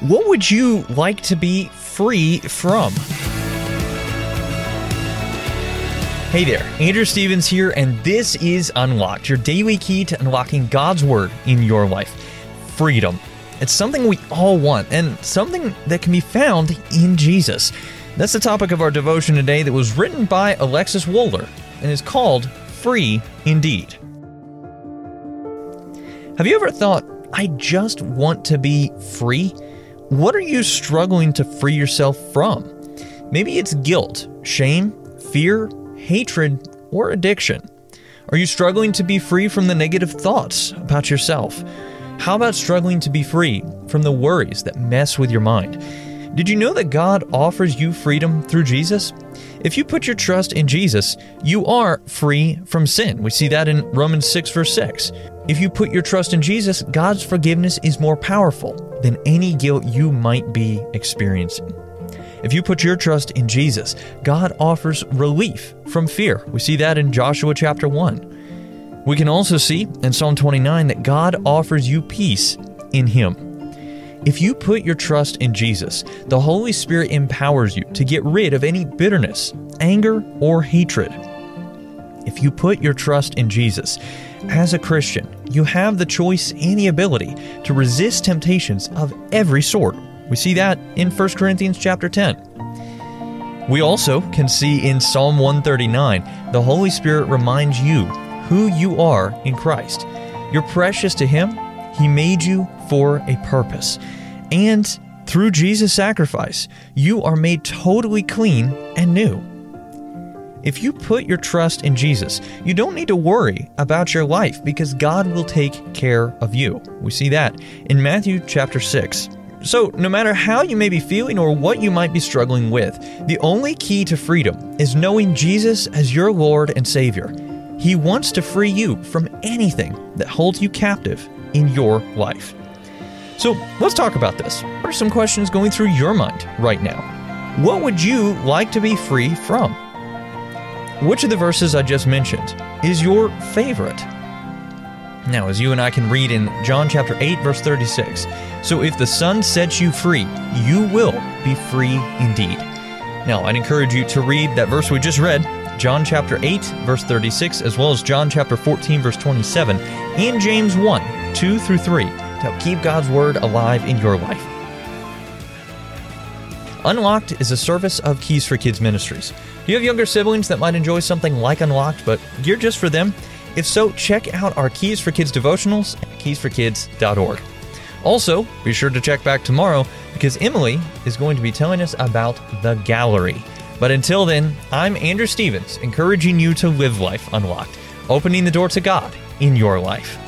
What would you like to be free from? Hey there, Andrew Stevens here, and this is Unlocked, your daily key to unlocking God's Word in your life. Freedom. It's something we all want, and something that can be found in Jesus. That's the topic of our devotion today that was written by Alexis Wohler and is called Free Indeed. Have you ever thought, I just want to be free? What are you struggling to free yourself from? Maybe it's guilt, shame, fear, hatred, or addiction? Are you struggling to be free from the negative thoughts about yourself? How about struggling to be free from the worries that mess with your mind? Did you know that God offers you freedom through Jesus? If you put your trust in Jesus, you are free from sin. We see that in Romans 6, verse 6. If you put your trust in Jesus, God's forgiveness is more powerful than any guilt you might be experiencing. If you put your trust in Jesus, God offers relief from fear. We see that in Joshua chapter 1. We can also see in Psalm 29 that God offers you peace in Him. If you put your trust in Jesus, the Holy Spirit empowers you to get rid of any bitterness, anger, or hatred. If you put your trust in Jesus, as a Christian, you have the choice and the ability to resist temptations of every sort we see that in 1 Corinthians chapter 10. We also can see in Psalm 139 the Holy Spirit reminds you who you are in Christ. You're precious to Him, He made you for a purpose. And through Jesus' sacrifice, you are made totally clean and new. If you put your trust in Jesus, you don't need to worry about your life because God will take care of you. We see that in Matthew chapter 6. So, no matter how you may be feeling or what you might be struggling with, the only key to freedom is knowing Jesus as your Lord and Savior. He wants to free you from anything that holds you captive in your life. So, let's talk about this. What are some questions going through your mind right now? What would you like to be free from? Which of the verses I just mentioned is your favorite? Now, as you and I can read in John chapter 8, verse 36, so if the Son sets you free, you will be free indeed. Now, I'd encourage you to read that verse we just read, John chapter 8, verse 36, as well as John chapter 14, verse 27, and James 1, 2 through 3, to help keep God's Word alive in your life. Unlocked is a service of Keys for Kids Ministries. Do you have younger siblings that might enjoy something like Unlocked, but geared just for them? If so, check out our Keys for Kids devotionals at keysforkids.org. Also, be sure to check back tomorrow because Emily is going to be telling us about the gallery. But until then, I'm Andrew Stevens, encouraging you to live life unlocked, opening the door to God in your life.